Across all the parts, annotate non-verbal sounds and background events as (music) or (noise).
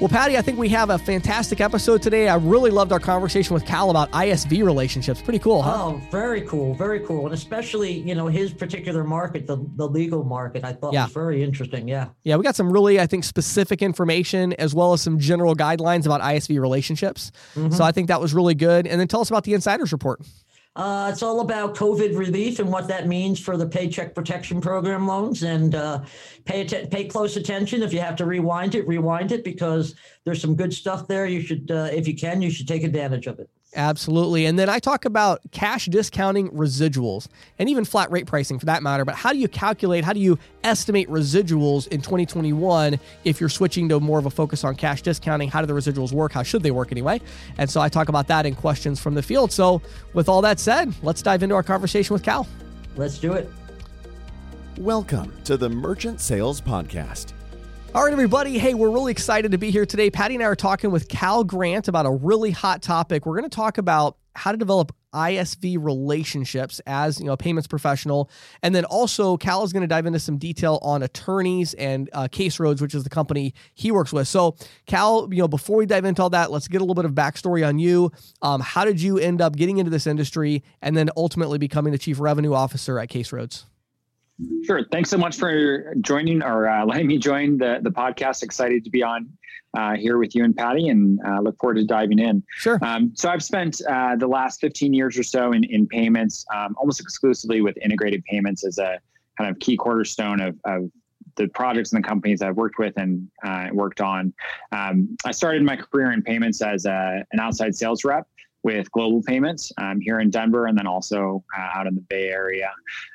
Well, Patty, I think we have a fantastic episode today. I really loved our conversation with Cal about ISV relationships. Pretty cool, huh? Oh, very cool, very cool, and especially you know his particular market, the the legal market. I thought Yeah. was very interesting. Yeah. Yeah, we got some really, I think, specific information as well as some general guidelines about ISV relationships. Mm-hmm. So I think that was really good. And then tell us about the Insiders Report. Uh, it's all about COVID relief and what that means for the Paycheck Protection Program loans. And uh, pay atten- pay close attention. If you have to rewind it, rewind it because there's some good stuff there. You should, uh, if you can, you should take advantage of it. Absolutely. And then I talk about cash discounting residuals and even flat rate pricing for that matter. But how do you calculate, how do you estimate residuals in 2021 if you're switching to more of a focus on cash discounting? How do the residuals work? How should they work anyway? And so I talk about that in questions from the field. So, with all that said, let's dive into our conversation with Cal. Let's do it. Welcome to the Merchant Sales Podcast. All right, everybody. Hey, we're really excited to be here today. Patty and I are talking with Cal Grant about a really hot topic. We're going to talk about how to develop ISV relationships as you know a payments professional, and then also Cal is going to dive into some detail on attorneys and uh, Case Roads, which is the company he works with. So, Cal, you know, before we dive into all that, let's get a little bit of backstory on you. Um, how did you end up getting into this industry, and then ultimately becoming the chief revenue officer at Case Roads? Sure. Thanks so much for joining or uh, letting me join the, the podcast. Excited to be on uh, here with you and Patty and uh, look forward to diving in. Sure. Um, so I've spent uh, the last 15 years or so in, in payments, um, almost exclusively with integrated payments as a kind of key cornerstone of, of the projects and the companies I've worked with and uh, worked on. Um, I started my career in payments as a, an outside sales rep with Global Payments um, here in Denver and then also uh, out in the Bay Area.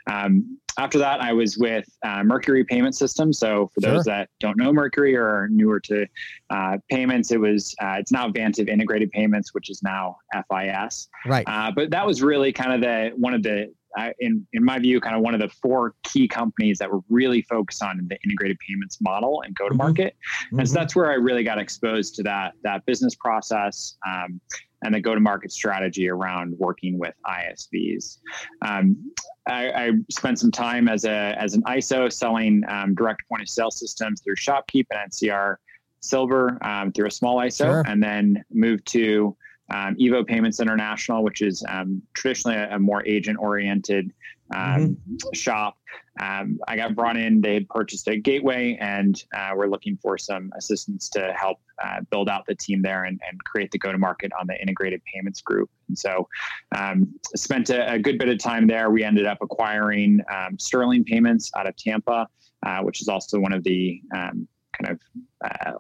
Um, after that, I was with uh, Mercury Payment Systems. So for those that don't know Mercury or are newer to uh, payments, it was uh, it's now Vantiv Integrated Payments, which is now FIS. Right. Uh, but that was really kind of the one of the uh, in in my view, kind of one of the four key companies that were really focused on the integrated payments model and go to market. And so Mhm. that's where I really got exposed to that that business process um, and the go to market strategy around working with ISVs. Um, I, I spent some time as a as an ISO selling um, direct point of sale systems through ShopKeep and NCR Silver um, through a small ISO, Sure. and then moved to um, Evo Payments International, which is um, traditionally a, a more agent oriented um, shop. Um, I got brought in. They had purchased a gateway, and uh, we're looking for some assistance to help uh, build out the team there and, and create the go to market on the integrated payments group. And so, um, spent a, a good bit of time there. We ended up acquiring um, Sterling Payments out of Tampa, uh, which is also one of the um, kind of uh,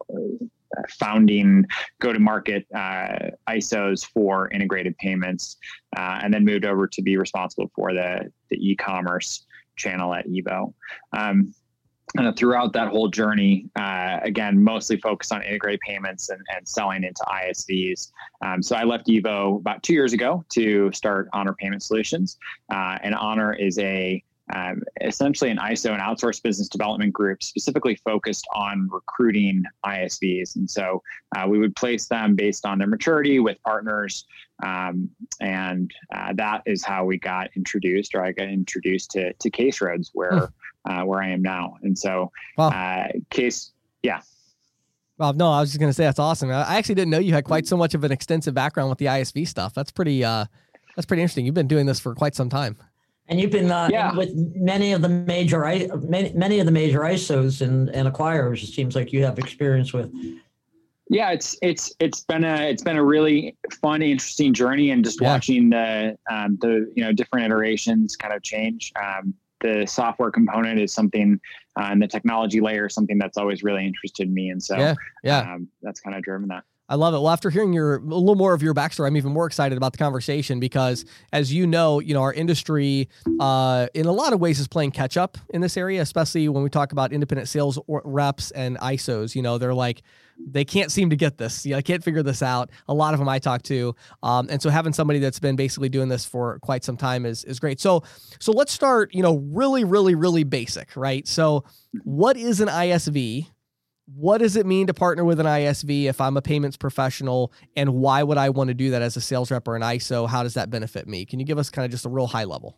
founding go-to-market uh, ISOs for integrated payments, uh, and then moved over to be responsible for the the e-commerce channel at Evo. Um, and throughout that whole journey, uh, again, mostly focused on integrated payments and, and selling into ISVs. Um, so I left Evo about two years ago to start Honor Payment Solutions. Uh, and Honor is a um, essentially an ISO and outsourced business development group specifically focused on recruiting ISVs. And so uh, we would place them based on their maturity with partners. Um, and uh, that is how we got introduced, or I got introduced to, to Case Roads, where, uh, where I am now. And so Wow. uh, Case, yeah. Well, no, I was just going to say that's awesome. I I actually didn't know you had quite so much of an extensive background with the ISV stuff. That's pretty. Uh, that's pretty interesting. You've been doing this for quite some time. And you've been uh, Yeah. with many of the major many, many of the major ISOs and, and acquirers. It seems like you have experience with. yeah it's it's it's been a it's been a really fun interesting journey and just Yeah. watching the um, the you know different iterations kind of change um, the software component is something uh, and the technology layer is something that's always really interested me and so Yeah, yeah. um, that's kind of driven that I love it. Well, after hearing your a little more of your backstory, I'm even more excited about the conversation because, as you know, you know our industry, uh, in a lot of ways, is playing catch up in this area, especially when we talk about independent sales reps and ISOs. You know, they're like they can't seem to get this. Yeah, I can't figure this out. A lot of them I talk to, um, and so having somebody that's been basically doing this for quite some time is is great. So, so let's start. You know, really, really, really basic, right? So, what is an ISV? What does it mean to partner with an ISV if I'm a payments professional and why would I want to do that as a sales rep or an ISO? How does that benefit me? Can you give us kind of just a real high level?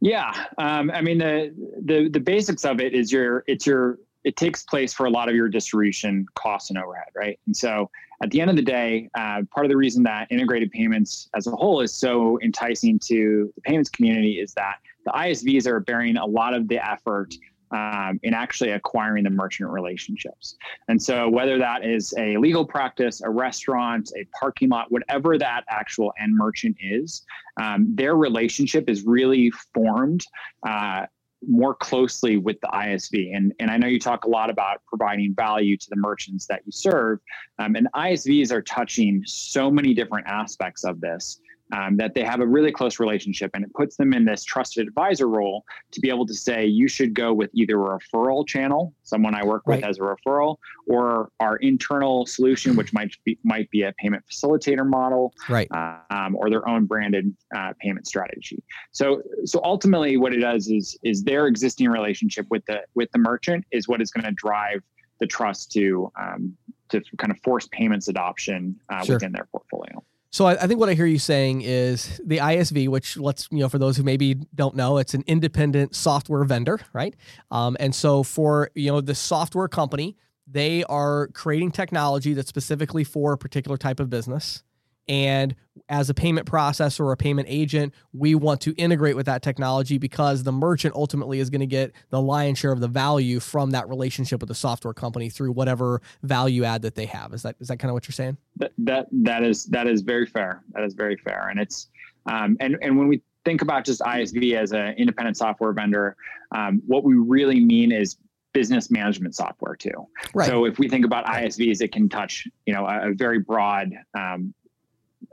Yeah, um, I mean the the the basics of it is your it's your it takes place for a lot of your distribution costs and overhead, right? And so at the end of the day, uh, part of the reason that integrated payments as a whole is so enticing to the payments community is that the ISVs are bearing a lot of the effort um, in actually acquiring the merchant relationships. And so, whether that is a legal practice, a restaurant, a parking lot, whatever that actual end merchant is, um, their relationship is really formed. Uh, more closely with the ISV. And, and I know you talk a lot about providing value to the merchants that you serve. Um, and ISVs are touching so many different aspects of this um, that they have a really close relationship and it puts them in this trusted advisor role to be able to say you should go with either a referral channel someone i work with right. as a referral or our internal solution which might be might be a payment facilitator model right um, or their own branded uh, payment strategy so so ultimately what it does is is their existing relationship with the with the merchant is what is going to drive the trust to um, to kind of force payments adoption uh, sure. within their portfolio so I, I, think what I hear you saying is the ISV, which let's you know for those who maybe don't know, it's an independent software vendor, right? Um, and so for you know the software company, they are creating technology that's specifically for a particular type of business. And as a payment processor or a payment agent, we want to integrate with that technology because the merchant ultimately is going to get the lion's share of the value from that relationship with the software company through whatever value add that they have. Is that is that kind of what you're saying? That that, that is that is very fair. That is very fair. And it's um, and and when we think about just ISV as an independent software vendor, um, what we really mean is business management software too. Right. So if we think about ISVs, it can touch you know a, a very broad um,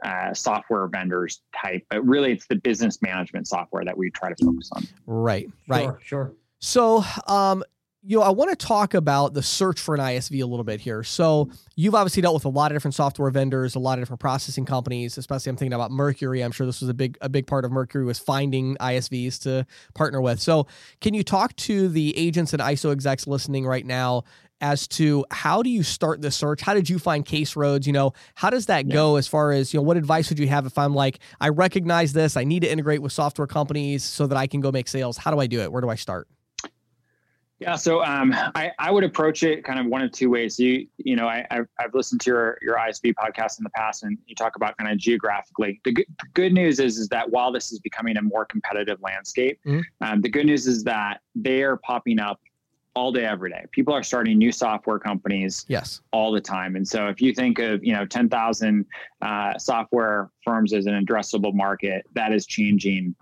uh, software vendors type, but really it's the business management software that we try to focus on. Right, right, sure. sure. So, um, you know, I want to talk about the search for an ISV a little bit here. So, you've obviously dealt with a lot of different software vendors, a lot of different processing companies. Especially, I'm thinking about Mercury. I'm sure this was a big a big part of Mercury was finding ISVs to partner with. So, can you talk to the agents and ISO execs listening right now as to how do you start the search? How did you find case roads? You know, how does that yeah. go as far as, you know, what advice would you have if I'm like, I recognize this, I need to integrate with software companies so that I can go make sales? How do I do it? Where do I start? Yeah, so um, I, I would approach it kind of one of two ways. You you know I, I've, I've listened to your your ISV podcast in the past, and you talk about kind of geographically. The good, good news is is that while this is becoming a more competitive landscape, mm-hmm. um, the good news is that they are popping up all day every day. People are starting new software companies yes. all the time. And so if you think of you know 10,000 uh, software firms as an addressable market that is changing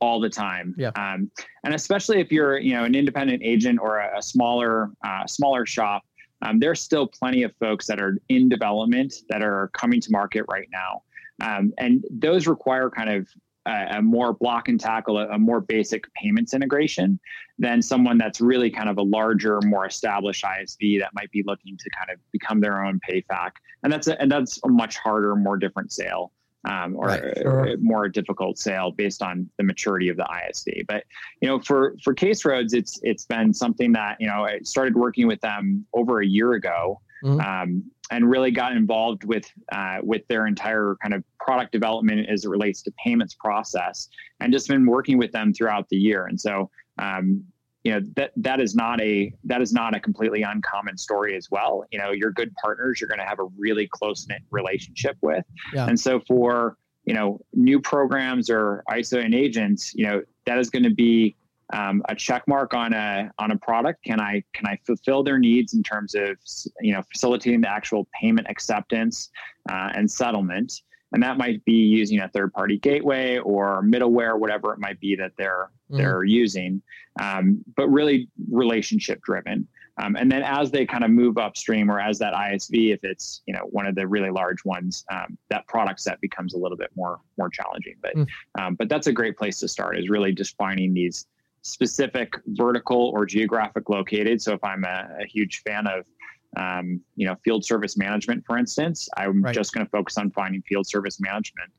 all the time. Yeah. Um, and especially if you're you know an independent agent or a, a smaller uh, smaller shop um, there's still plenty of folks that are in development that are coming to market right now. Um, and those require kind of a, a, more block and tackle, a, a, more basic payments integration than someone that's really kind of a larger, more established ISV that might be looking to kind of become their own PayFac. And that's a, and that's a much harder, more different sale. Um, or right, sure. more difficult sale based on the maturity of the ISV. But you know, for for Case Roads, it's it's been something that you know I started working with them over a year ago, mm-hmm. um, and really got involved with uh, with their entire kind of product development as it relates to payments process, and just been working with them throughout the year. And so, um, you know that that is not a that is not a completely uncommon story as well. You know, your good partners you're going to have a really close knit relationship with, yeah. and so for you know new programs or ISO and agents, you know that is going to be um, a check mark on a on a product can i can i fulfill their needs in terms of you know facilitating the actual payment acceptance uh, and settlement and that might be using a third party gateway or middleware whatever it might be that they're mm. they're using um, but really relationship driven um, and then as they kind of move upstream or as that isv if it's you know one of the really large ones um, that product set becomes a little bit more more challenging but mm. but that's a great place to start is really just finding these specific vertical or geographic located. So if I'm a, a huge fan of um, you know field service management, for instance, I'm right. just going to focus on finding field service management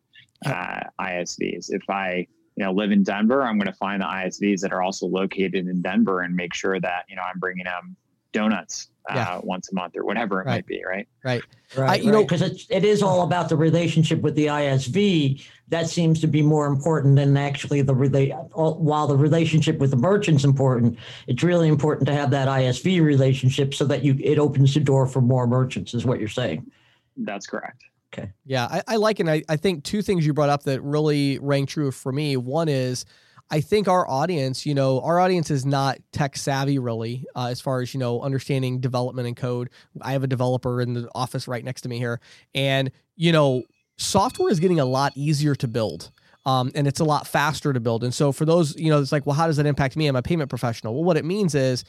uh, ISVs. If I you know live in Denver, I'm going to find the ISVs that are also located in Denver and make sure that you know I'm bringing them donuts uh, yeah. once a month or whatever it right. might be, right? Right. Right. I, you right. know, because it, it is all about the relationship with the ISV. That seems to be more important than actually the relate. While the relationship with the merchant's important, it's really important to have that ISV relationship so that you it opens the door for more merchants. Is what you're saying? That's correct. Okay. Yeah, I, I like and I, I think two things you brought up that really rang true for me. One is I think our audience, you know, our audience is not tech savvy really, uh, as far as you know, understanding development and code. I have a developer in the office right next to me here, and you know, software is getting a lot easier to build. Um, and it's a lot faster to build. And so for those, you know, it's like, well, how does that impact me? I'm a payment professional. Well, what it means is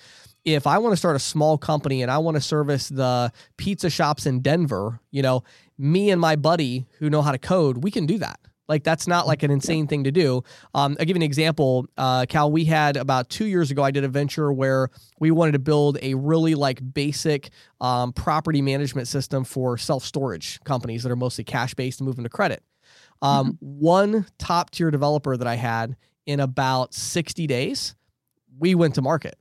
if I want to start a small company and I want to service the pizza shops in Denver, you know, me and my buddy who know how to code, we can do that. Like that's not like an insane thing to do. Um, I'll give you an example, uh, Cal. We had about two years ago, I did a venture where we wanted to build a really like basic um, property management system for self storage companies that are mostly cash based and moving to credit. Um, mm-hmm. One top tier developer that I had in about sixty days, we went to market.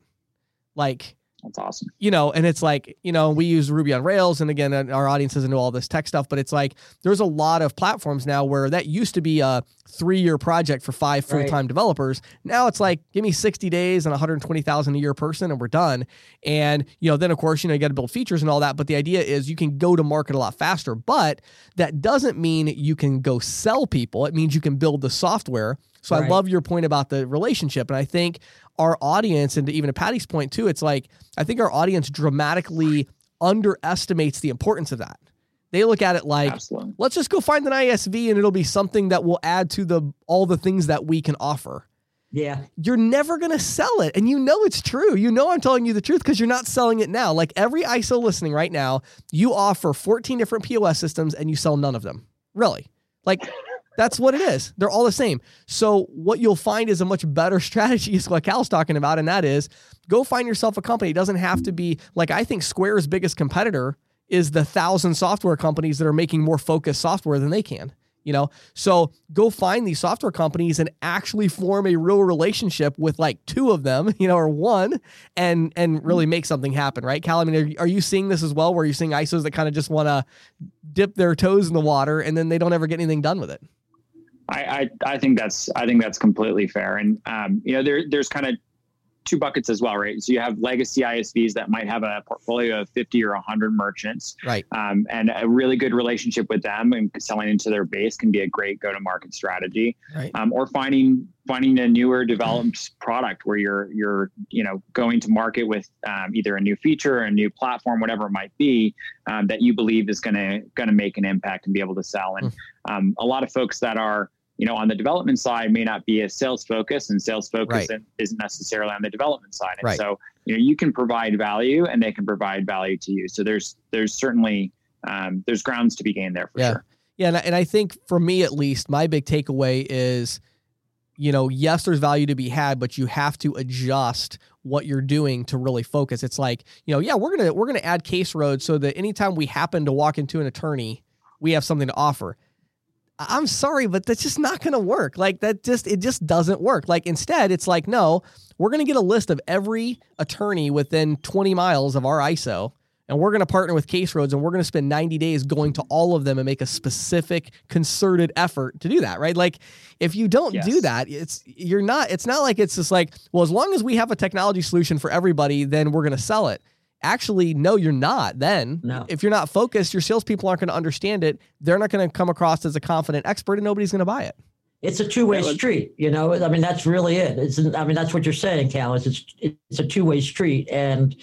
Like that's awesome. You know, and it's like, you know, we use Ruby on Rails. And again, uh, our audience doesn't know all this tech stuff, but it's like there's a lot of platforms now where that used to be a three year project for five full time right. developers. Now it's like, give me 60 days and 120,000 a year person and we're done. And, you know, then of course, you know, you got to build features and all that. But the idea is you can go to market a lot faster. But that doesn't mean you can go sell people. It means you can build the software. So right. I love your point about the relationship. And I think our audience, and even to Patty's point too, it's like I think our audience dramatically underestimates the importance of that. They look at it like, Absolutely. let's just go find an ISV and it'll be something that will add to the all the things that we can offer. Yeah. You're never going to sell it. And you know it's true. You know I'm telling you the truth because you're not selling it now. Like every ISO listening right now, you offer 14 different POS systems and you sell none of them. Really. Like that's what it is. They're all the same. So what you'll find is a much better (laughs) strategy is what Cal's talking about, and that is go find yourself a company. It doesn't have to be like I think Square's biggest competitor is the thousand software companies that are making more focused software than they can you know so go find these software companies and actually form a real relationship with like two of them (laughs) you know or one and and really make something happen right cal i mean are, are you seeing this as well where you're seeing isos that kind of just want to dip their toes in the water and then they don't ever get anything done with it I, I, I think that's I think that's completely fair, and um, you know there there's kind of two buckets as well, right? So you have legacy ISVs that might have a portfolio of 50 or 100 merchants, right? Um, and a really good relationship with them and selling into their base can be a great go-to-market strategy. Right. Um, or finding finding a newer developed product where you're you're you know going to market with um, either a new feature, or a new platform, whatever it might be, um, that you believe is going to going to make an impact and be able to sell. And mm. a lot of folks that are you know, on the development side may not be a sales focus and sales focus right. isn't necessarily on the development side. And right. so, you know, you can provide value and they can provide value to you. So there's, there's certainly, um, there's grounds to be gained there for yeah. sure. Yeah. And I, and I think for me, at least my big takeaway is, you know, yes, there's value to be had, but you have to adjust what you're doing to really focus. It's like, you know, yeah, we're gonna we're gonna add case roads so that anytime we happen to walk into an attorney, we have something to offer. I'm sorry, but that's just not going to work. Like that just it just doesn't work. Like instead, it's like no, we're going to get a list of every attorney within 20 miles of our ISO, and we're going to partner with Case Roads, and we're going to spend 90 days going to all of them and make a specific concerted effort to do that. Right? Like if you don't yes. do that, it's you're not. It's not like it's just like well, as long as we have a technology solution for everybody, then we're going to sell it actually no you're not then. No. if you're not focused your salespeople aren't going to understand it. They're not going to come across as a confident expert and nobody's going to buy it. It's a two-way street you know? I mean that's really it. It's i mean that's what you're saying cal is it's it's a two-way street and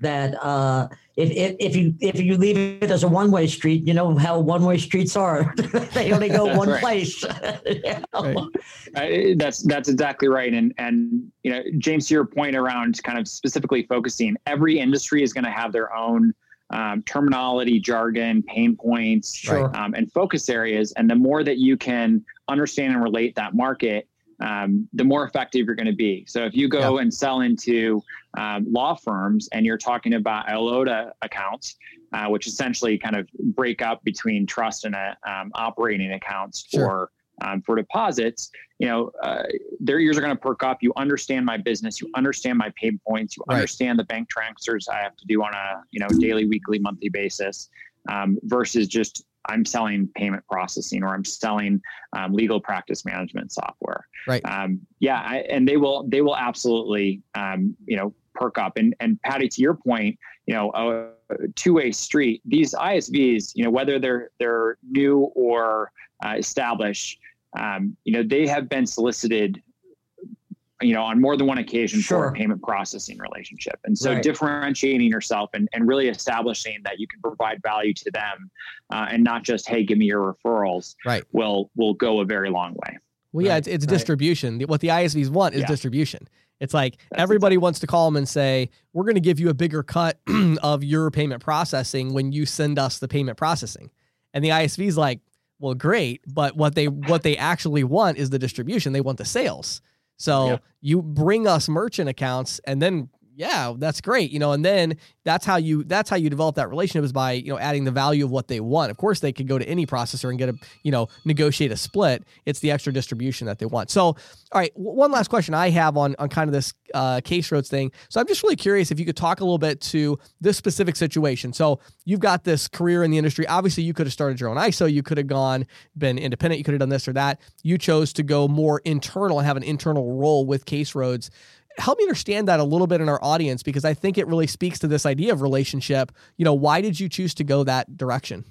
that uh if, if, if you if you leave it as a one-way street you know how one-way streets are (laughs) they only go (laughs) one right. place (laughs) you know? right. uh, that's that's exactly right and and you know james to your point around kind of specifically focusing every industry is going to have their own um, terminology, jargon, pain points, sure. um, and focus areas. And the more that you can understand and relate that market, um, the more effective you're going to be. So if you go and sell into um, law firms and you're talking about IOTA accounts, uh, which essentially kind of break up between trust and uh, um, operating accounts sure. for um, for deposits, you know, uh, their ears are going to perk up. You understand my business. You understand my pain points. You Right. understand the bank transfers I have to do on a you know daily, weekly, monthly basis, um, versus just I'm selling payment processing or I'm selling um, legal practice management software. Right. Um, yeah, I, and they will they will absolutely um, you know perk up. And and Patty, to your point, you know, a two way street. These ISVs, you know, whether they're they're new or uh, established, um, you know, they have been solicited. You know, on more than one occasion for a payment processing relationship. And so Right. differentiating yourself and, and really establishing that you can provide value to them uh, and not just, hey, give me your referrals Right. will will go a very long way. Well, yeah, Right, it's, it's right. distribution. What the ISVs want is Yeah. distribution. It's like That's everybody wants to call them and say, "We're going to give you a bigger cut (clears throat) of your payment processing when you send us the payment processing," and the ISV's like, "Well, great, but what they what they actually want is the distribution. They want the sales. So Yeah. you bring us merchant accounts, and then yeah, that's great, you know, and then that's how you that's how you develop that relationship is by you know adding the value of what they want. Of course, they could go to any processor and get a you know negotiate a split. It's the extra distribution that they want. So, all right, w- one last question I have on on kind of this uh, case roads thing. So I'm just really curious if you could talk a little bit to this specific situation. So you've got this career in the industry. Obviously, you could have started your own ISO. You could have gone been independent. You could have done this or that. You chose to go more internal and have an internal role with case roads help me understand that a little bit in our audience because I think it really speaks to this idea of relationship. You know, why did you choose to go that direction?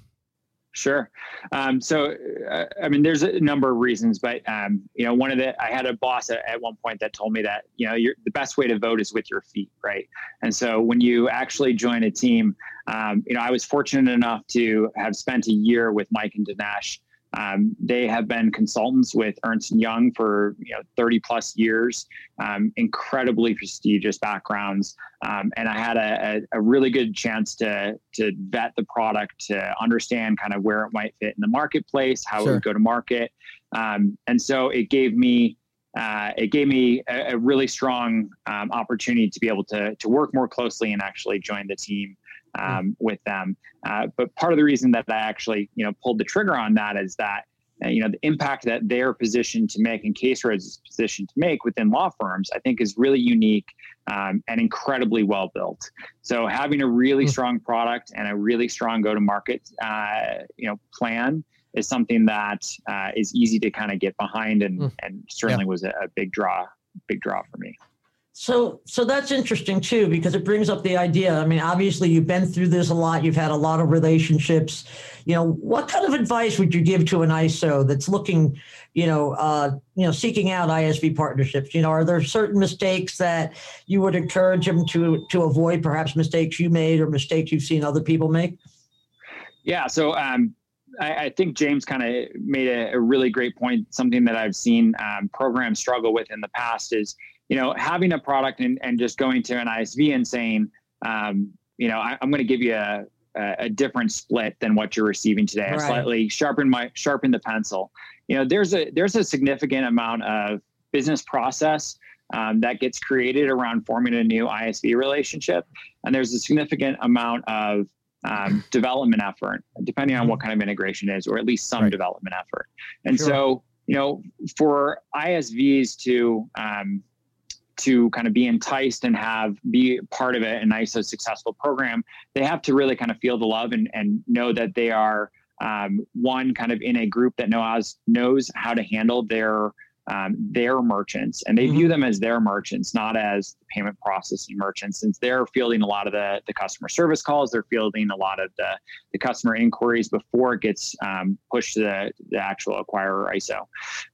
Sure. Um, so, uh, I mean, there's a number of reasons, but um, you know, one of the I had a boss at, at one point that told me that you know the best way to vote is with your feet, right? And so, when you actually join a team, um, you know, I was fortunate enough to have spent a year with Mike and Dinesh. Um, they have been consultants with Ernst and Young for you know 30 plus years, um, incredibly prestigious backgrounds, um, and I had a, a, a really good chance to to vet the product, to understand kind of where it might fit in the marketplace, how Sure. it would go to market, um, and so it gave me uh, it gave me a, a really strong um, opportunity to be able to to work more closely and actually join the team um, with them. Uh, but part of the reason that I actually, you know, pulled the trigger on that is that, uh, you know, the impact that they're positioned to make and Case Roads is positioned to make within law firms, I think is really unique um, and incredibly well built. So having a really Mm. strong product and a really strong go-to-market, uh, you know, plan is something that uh, is easy to kind of get behind and, Mm. and certainly was a, a big draw, big draw for me. So, so that's interesting too, because it brings up the idea. I mean, obviously, you've been through this a lot. You've had a lot of relationships. You know, what kind of advice would you give to an ISO that's looking, you know, uh, you know, seeking out ISV partnerships? You know, are there certain mistakes that you would encourage them to to avoid? Perhaps mistakes you made or mistakes you've seen other people make. Yeah. So um, I, I think James kind of made a, a really great point. Something that I've seen um, programs struggle with in the past is, you know, having a product and, and just going to an ISV and saying, um, you know, I, I'm going to give you a, a, a different split than what you're receiving today. I Right. slightly sharpen my sharpen the pencil. You know, there's a there's a significant amount of business process um, that gets created around forming a new ISV relationship, and there's a significant amount of um, (clears throat) development effort, depending on what kind of integration is, or at least some Right. development effort. And Sure. so, you know, for ISVs to um, to kind of be enticed and have be part of it, an ISO successful program, they have to really kind of feel the love and, and know that they are um, one kind of in a group that knows knows how to handle their um, their merchants, and they view them as their merchants, not as payment processing merchants, since they're fielding a lot of the, the customer service calls, they're fielding a lot of the, the customer inquiries before it gets um, pushed to the, the actual acquirer ISO.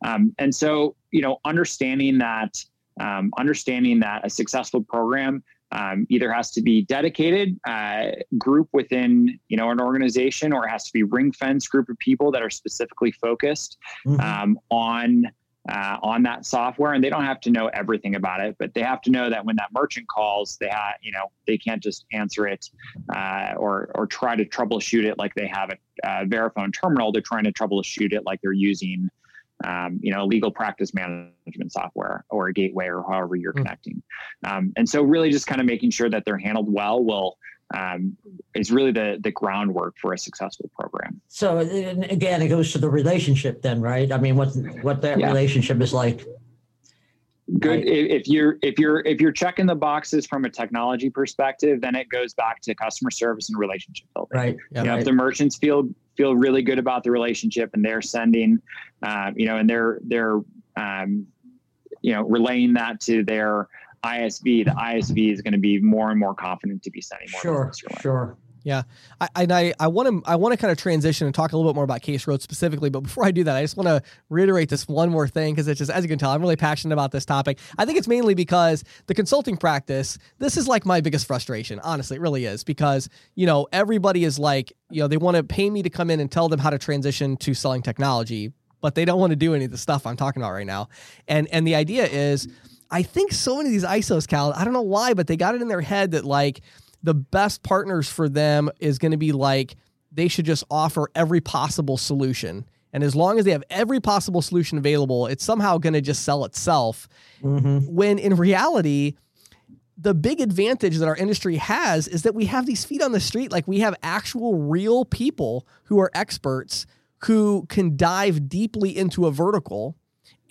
Um, and so, you know, understanding that, um, understanding that a successful program um, either has to be dedicated uh, group within you know an organization or it has to be ring fence group of people that are specifically focused Mhm. um, on uh, on that software and they don't have to know everything about it but they have to know that when that merchant calls they have you know they can't just answer it uh, or or try to troubleshoot it like they have a uh, verifone terminal they're trying to troubleshoot it like they're using um, you know legal practice management software or a gateway or however you're Mm. connecting um, and so really just kind of making sure that they're handled well will um, is really the the groundwork for a successful program. So again, it goes to the relationship then, right? I mean, what what that yeah. relationship is like. Good. Right. If you're if you're if you're checking the boxes from a technology perspective, then it goes back to customer service and relationship building. Right. Yeah, you know, right. if the merchants feel feel really good about the relationship and they're sending, uh, you know, and they're they're um, you know relaying that to their ISV, the ISV is going to be more and more confident to be sending more. Sure, sure. Yeah, I, and I I want to I want to kind of transition and talk a little bit more about Case Road specifically. But before I do that, I just want to reiterate this one more thing because it's just as you can tell, I'm really passionate about this topic. I think it's mainly because the consulting practice. This is like my biggest frustration. Honestly, it really is because you know everybody is like you know they want to pay me to come in and tell them how to transition to selling technology, but they don't want to do any of the stuff I'm talking about right now. And and the idea is I think so many of these ISOs, Cal, I don't know why, but they got it in their head that like the best partners for them is going to be like they should just offer every possible solution. And as long as they have every possible solution available, it's somehow going to just sell itself. Mm-hmm. When in reality, the big advantage that our industry has is that we have these feet on the street. Like we have actual real people who are experts who can dive deeply into a vertical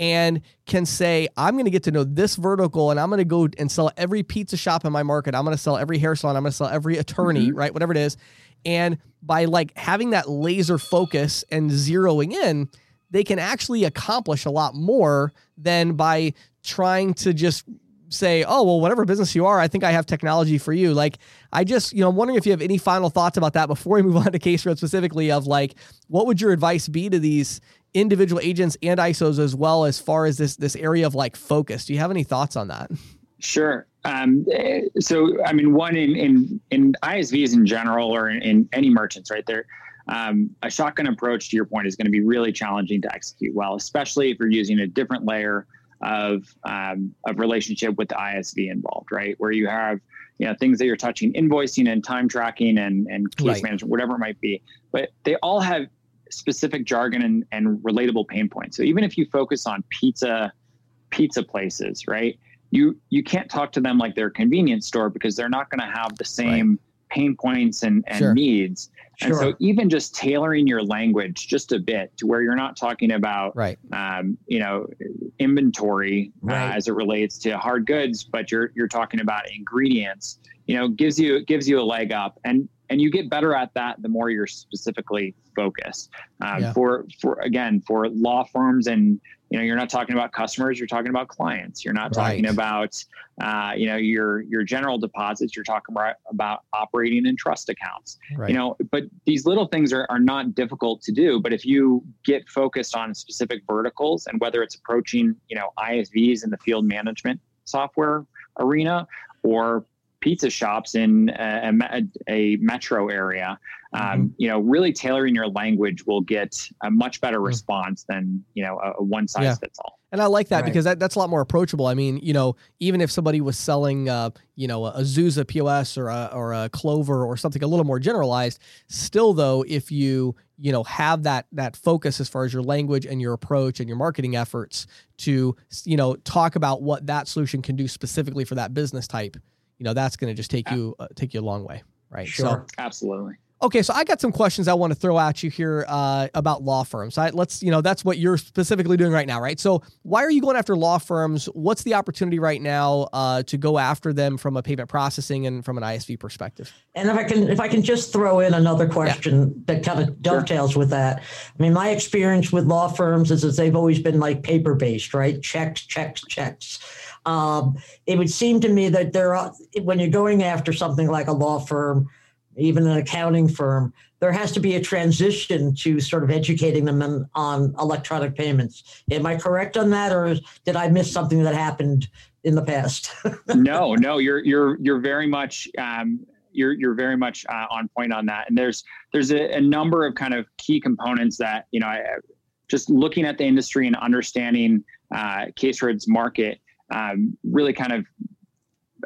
and can say, I'm going to get to know this vertical and I'm going to go and sell every pizza shop in my market. I'm going to sell every hair salon. I'm going to sell every attorney, mm-hmm. right? Whatever it is. And by like having that laser focus and zeroing in, they can actually accomplish a lot more than by trying to just say, oh, well, whatever business you are, I think I have technology for you. Like, I just, you know, I'm wondering if you have any final thoughts about that before we move on to Case Road specifically of like, what would your advice be to these individual agents and ISOs as well as far as this this area of like focus. Do you have any thoughts on that? Sure. Um, so, I mean, one in in in ISVs in general, or in, in any merchants, right there, um, a shotgun approach to your point is going to be really challenging to execute well, especially if you're using a different layer of um, of relationship with the ISV involved, right? Where you have you know things that you're touching, invoicing and time tracking and and case right. management, whatever it might be, but they all have specific jargon and, and relatable pain points. So even if you focus on pizza pizza places, right? You you can't talk to them like they're a convenience store because they're not going to have the same right. pain points and, and sure. needs. Sure. And so even just tailoring your language just a bit to where you're not talking about right. um, you know inventory uh, right. uh, as it relates to hard goods, but you're you're talking about ingredients. You know, gives you gives you a leg up. And and you get better at that the more you're specifically focused. Um, yeah. For for again for law firms and you know you're not talking about customers, you're talking about clients. You're not talking about uh, you know your your general deposits. You're talking about, about operating and trust accounts. Right. You know, but these little things are are not difficult to do. But if you get focused on specific verticals and whether it's approaching you know ISVs in the field management software arena or pizza shops in a, a, a metro area, um, mm-hmm. you know, really tailoring your language will get a much better mm. response than you know a, a one size yeah. fits all. And I like that right. because that, that's a lot more approachable. I mean, you know, even if somebody was selling, uh, you know, a Zuza POS or a, or a Clover or something a little more generalized, still though, if you you know have that that focus as far as your language and your approach and your marketing efforts to you know talk about what that solution can do specifically for that business type you know that's going to just take you uh, take you a long way right? Sure. So, absolutely. Okay so i got some questions i want to throw at you here uh, about law firms. I, let's you know that's what you're specifically doing right now right? So why are you going after law firms? What's the opportunity right now uh, to go after them from a payment processing and from an isv perspective? And if i can if i can just throw in another question yeah. that kind of dovetails sure. with that. I mean my experience with law firms is that they've always been like paper based right? Checks checks checks um, it would seem to me that there are, when you're going after something like a law firm, even an accounting firm, there has to be a transition to sort of educating them on, on electronic payments. Am I correct on that, or did I miss something that happened in the past? (laughs) no, no, you're you're you're very much um, you're you're very much uh, on point on that. And there's there's a, a, number of kind of key components that you know, I, just looking at the industry and understanding uh, Case Road's market um, really kind of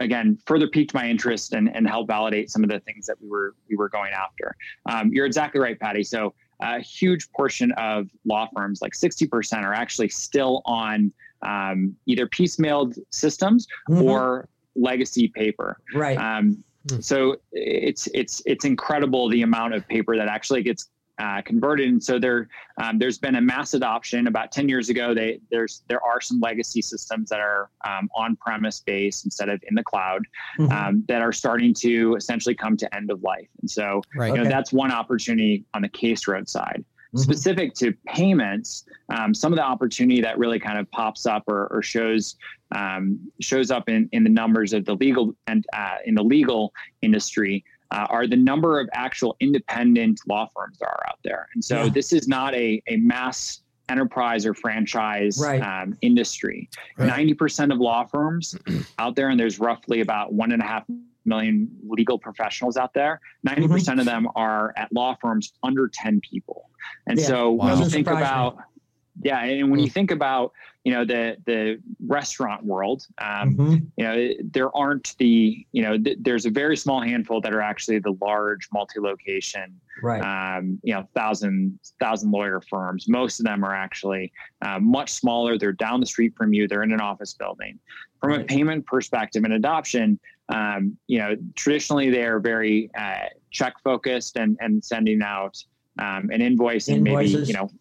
again further piqued my interest and, and helped validate some of the things that we were we were going after. Um, you're exactly right, Patty. So a huge portion of law firms, like 60%, are actually still on um, either piecemealed systems mm-hmm. or legacy paper. Right. Um, Hmm. So it's it's it's incredible the amount of paper that actually gets uh, converted. And so there, um, there's been a mass adoption. About 10 years ago, they, there's there are some legacy systems that are um, on-premise based instead of in the cloud mm-hmm. um, that are starting to essentially come to end of life. And so, right. you know, that's one opportunity on the case road side. Mm-hmm. Specific to payments, um, some of the opportunity that really kind of pops up or, or shows um, shows up in, in the numbers of the legal and uh, in the legal industry uh, are the number of actual independent law firms that are out there. And so yeah. this is not a, a mass enterprise or franchise right. um, industry. Right. 90% of law firms (clears throat) out there, and there's roughly about one and a half million legal professionals out there, 90% mm-hmm. of them are at law firms under 10 people. And yeah. so wow. when you think about, me. Yeah, and when you hmm. think about you know the the restaurant world um, mm-hmm. you know there aren't the you know th- there's a very small handful that are actually the large multi-location right um, you know thousand thousand lawyer firms most of them are actually uh, much smaller they're down the street from you they're in an office building from right. a payment perspective and adoption um, you know traditionally they are very uh, check focused and and sending out um, an invoice and maybe you know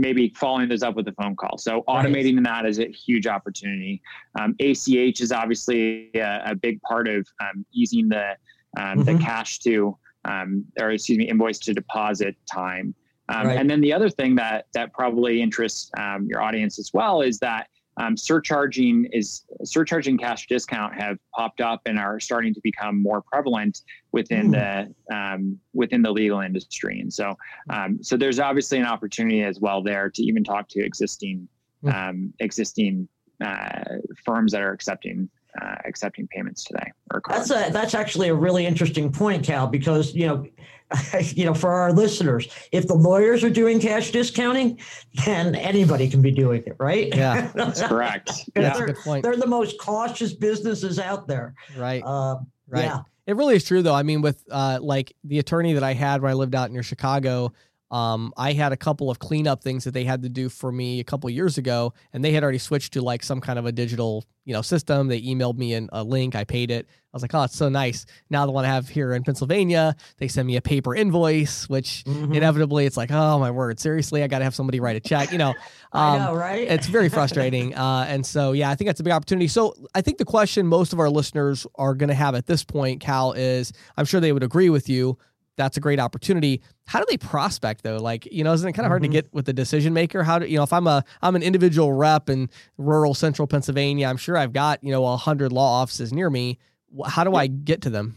maybe following those up with a phone call. So automating right. that is a huge opportunity. Um, ACH is obviously a, a big part of um, easing the um, mm-hmm. the cash to um, or excuse me invoice to deposit time. Um, right. And then the other thing that that probably interests um, your audience as well is that um, surcharging is surcharging cash discount have popped up and are starting to become more prevalent within mm. the um, within the legal industry and so um, so there's obviously an opportunity as well there to even talk to existing mm. existing uh, firms that are accepting uh, accepting payments today. that's a, that's actually a really interesting point, Cal, because you know, (laughs) you know, for our listeners, if the lawyers are doing cash discounting, then anybody can be doing it, right? Yeah, (laughs) that's correct. yeah, they're, good point. they're the most cautious businesses out there. Right. Uh, right. Yeah. It really is true, though. I mean, with uh, like the attorney that I had when I lived out near Chicago, um, I had a couple of cleanup things that they had to do for me a couple years ago, and they had already switched to like some kind of a digital, you know, system. They emailed me in a link. I paid it. I was like, oh, it's so nice. Now the one I have here in Pennsylvania, they send me a paper invoice, which mm-hmm. inevitably it's like, oh my word, seriously, I got to have somebody write a check. You know, (laughs) um, I know, right? it's very frustrating. (laughs) uh, and so, yeah, I think that's a big opportunity. So I think the question most of our listeners are going to have at this point, Cal, is I'm sure they would agree with you that's a great opportunity. How do they prospect though? Like, you know, isn't it kind of hard mm-hmm. to get with the decision maker? How do you know if I'm a I'm an individual rep in rural central Pennsylvania, I'm sure I've got, you know, a hundred law offices near me. How do I get to them?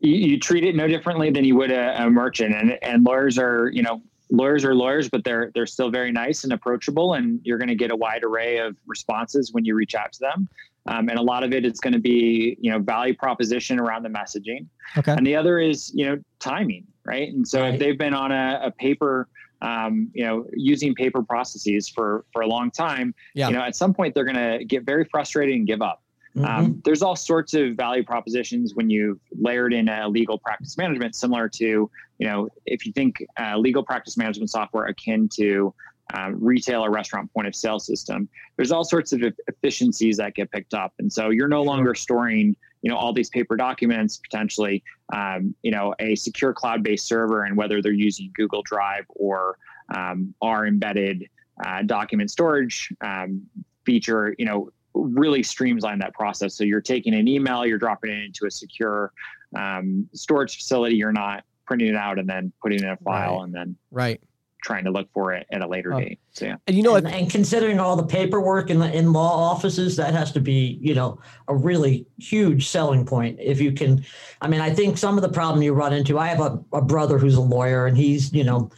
You, you treat it no differently than you would a, a merchant and and lawyers are, you know, lawyers are lawyers, but they're they're still very nice and approachable, and you're going to get a wide array of responses when you reach out to them. Um, and a lot of it is going to be you know value proposition around the messaging. Okay. And the other is you know timing, right? And so right. if they've been on a, a paper. Um, you know, using paper processes for for a long time, yeah. you know, at some point they're going to get very frustrated and give up. Mm-hmm. Um, there's all sorts of value propositions when you've layered in a legal practice management, similar to, you know, if you think uh, legal practice management software akin to um, retail or restaurant point of sale system, there's all sorts of efficiencies that get picked up. And so you're no longer storing, you know, all these paper documents, potentially, um, you know, a secure cloud-based server and whether they're using Google Drive or um, our embedded uh, document storage um, feature, you know, really streamline that process. So you're taking an email, you're dropping it into a secure um, storage facility. You're not printing it out and then putting it in a file right. and then right trying to look for it at a later oh. date. So yeah. And you know, and, and, considering all the paperwork in the in law offices, that has to be you know a really huge selling point. If you can, I mean, I think some of the problem you run into. I have a, a brother who's a lawyer, and he's you know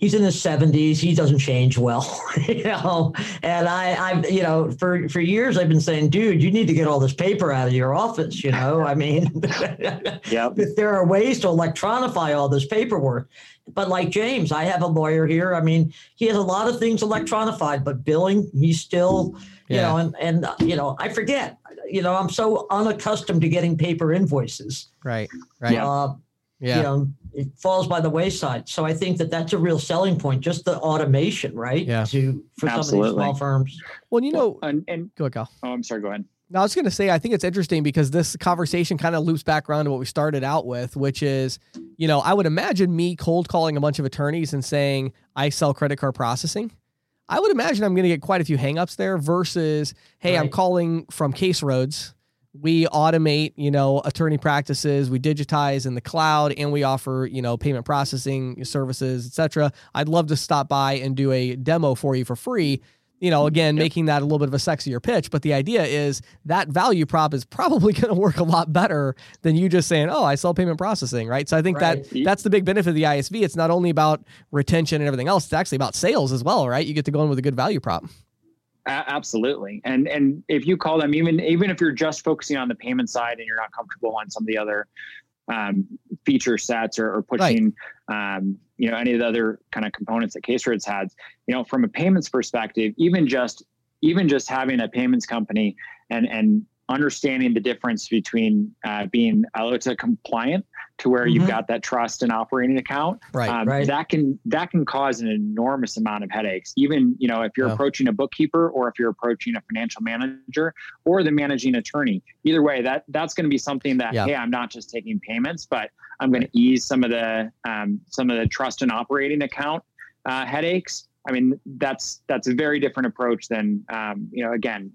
he's in his 70s he doesn't change well (laughs) you know? And i i you know for for years i've been saying dude you need to get all this paper out of your office you know? I mean (laughs) yep. there are ways to electronify all this paperwork. But like james i have a lawyer here. I mean he has a lot of things electronified but billing he's still you yeah. know and and you know i forget. You know i'm so unaccustomed to getting paper invoices. Right right. Uh, yeah. you know it falls by the wayside. So I think that that's a real selling point, just the automation, right? Yeah. To for Absolutely. some of these small firms. Well, you know, and, and go ahead, Kyle. Oh, I'm sorry. Go ahead. Now, I was going to say, I think it's interesting because this conversation kind of loops back around to what we started out with, which is, you know, I would imagine me cold calling a bunch of attorneys and saying, I sell credit card processing. I would imagine I'm going to get quite a few hangups there versus, hey, right. I'm calling from Case Roads. We automate, you know, attorney practices, we digitize in the cloud, and we offer, you know, payment processing services, etc. I'd love to stop by and do a demo for you for free you know, mm-hmm. again, yep. making that a little bit of a sexier pitch. But the idea is that value prop is probably (laughs) going to work a lot better than you just saying, "Oh, I sell payment processing," right? So I think right. that that's the big benefit of the ISV. It's not only about retention and everything else; it's actually about sales as well, right? You get to go in with a good value prop. Absolutely, and and if you call them, even even if you're just focusing on the payment side and you're not comfortable on some of the other um, feature sets or, or pushing right. um, you know any of the other kind of components that Case Roads has. You know, from a payments perspective, even just even just having a payments company and and understanding the difference between uh, being IOLTA compliant to where mm-hmm. you've got that trust and operating account, right, um, right. that can that can cause an enormous amount of headaches. Even you know if you're yeah. approaching a bookkeeper or if you're approaching a financial manager or the managing attorney, either way, that that's going to be something that yeah. hey, I'm not just taking payments, but I'm going to ease some of the um, some of the trust and operating account uh, headaches. I mean, that's that's a very different approach than um, you know again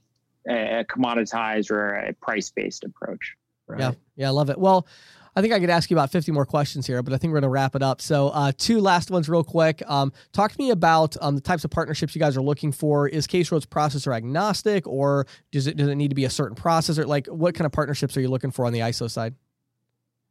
a, a commoditized or a price based approach. Right? Yeah, yeah, I love it. Well, I think I could ask you about 50 more questions here, but I think we're going to wrap it up. So, uh, two last ones, real quick. Um, talk to me about um, the types of partnerships you guys are looking for. Is Case Roads processor agnostic, or does it does it need to be a certain processor? Like, what kind of partnerships are you looking for on the ISO side?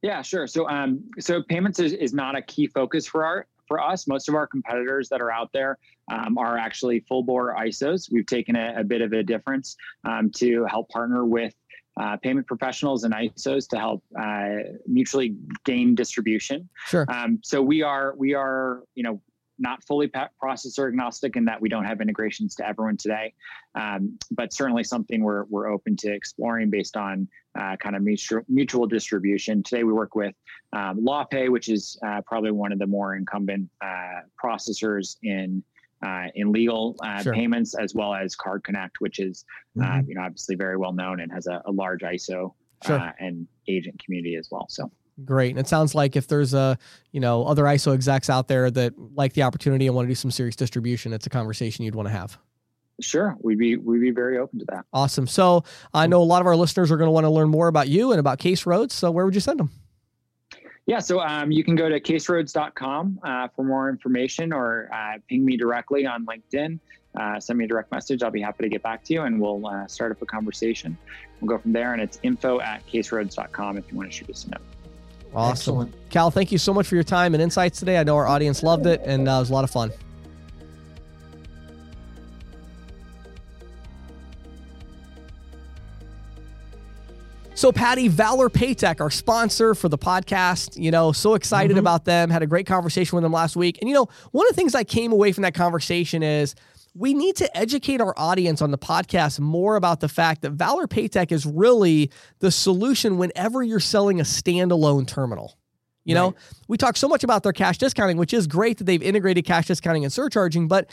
Yeah, sure. So, um, so payments is, is not a key focus for our for us. Most of our competitors that are out there um, are actually full bore ISOs. We've taken a, a bit of a difference um, to help partner with uh, payment professionals and ISOs to help uh, mutually gain distribution. Sure. Um, so we are we are you know not fully processor agnostic in that we don't have integrations to everyone today, um, but certainly something we're we're open to exploring based on uh, kind of mutual mutual distribution. Today we work with um, LawPay, which is uh, probably one of the more incumbent uh, processors in uh, in legal uh, sure. payments, as well as Card Connect, which is uh, mm-hmm. you know obviously very well known and has a, a large ISO sure. Uh, and agent community as well. So. Great. And it sounds like if there's a, you know, other ISO execs out there that like the opportunity and want to do some serious distribution, it's a conversation you'd want to have. Sure, we'd be we'd be very open to that. Awesome. So I know a lot of our listeners are going to want to learn more about you and about Case Roads. So where would you send them? Yeah, so um, you can go to caseroads.com uh, for more information or uh, ping me directly on LinkedIn. Uh, send me a direct message. I'll be happy to get back to you and we'll uh, start up a conversation. We'll go from there. And it's info at caseroads.com if you want to shoot us a note. Awesome. Excellent. Cal, thank you so much for your time and insights today. I know our audience loved it and uh, it was a lot of fun. So, Patty, Valor Paytech, our sponsor for the podcast, you know, so excited mm-hmm. about them. Had a great conversation with them last week. And, you know, one of the things I came away from that conversation is we need to educate our audience on the podcast more about the fact that Valor Paytech is really the solution whenever you're selling a standalone terminal. You know, we talk so much about their cash discounting, which is great that they've integrated cash discounting and surcharging, but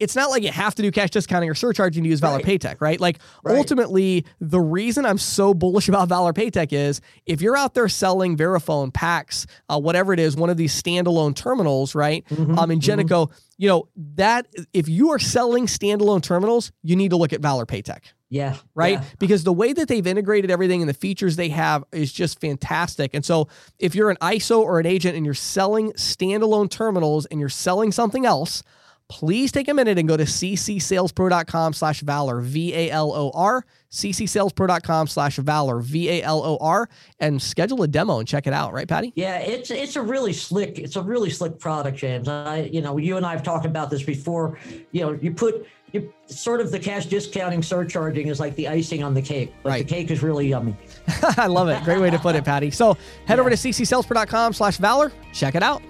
it's not like you have to do cash discounting or surcharging to use Valor right. Paytech, right? Like right. ultimately, the reason I'm so bullish about Valor Paytech is if you're out there selling Verifone, PAX, uh, whatever it is, one of these standalone terminals, right? Mm-hmm. Um, in Ingenico, mm-hmm. you know that if you are selling standalone terminals, you need to look at Valor Paytech. Yeah. Right. Yeah. Because the way that they've integrated everything and the features they have is just fantastic. And so if you're an ISO or an agent and you're selling standalone terminals and you're selling something else, please take a minute and go to ccsalespro.com slash valor v-a-l-o-r ccsalespro.com slash valor v-a-l-o-r and schedule a demo and check it out right patty? Yeah it's it's a really slick it's a really slick product james. I you know you and i have talked about this before. You know you put you sort of the cash discounting surcharging is like the icing on the cake. But right. the cake is really yummy. (laughs) I love it. Great way to put it patty. So head yeah. over to ccsalespro.com slash valor check it out.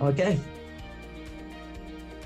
Okay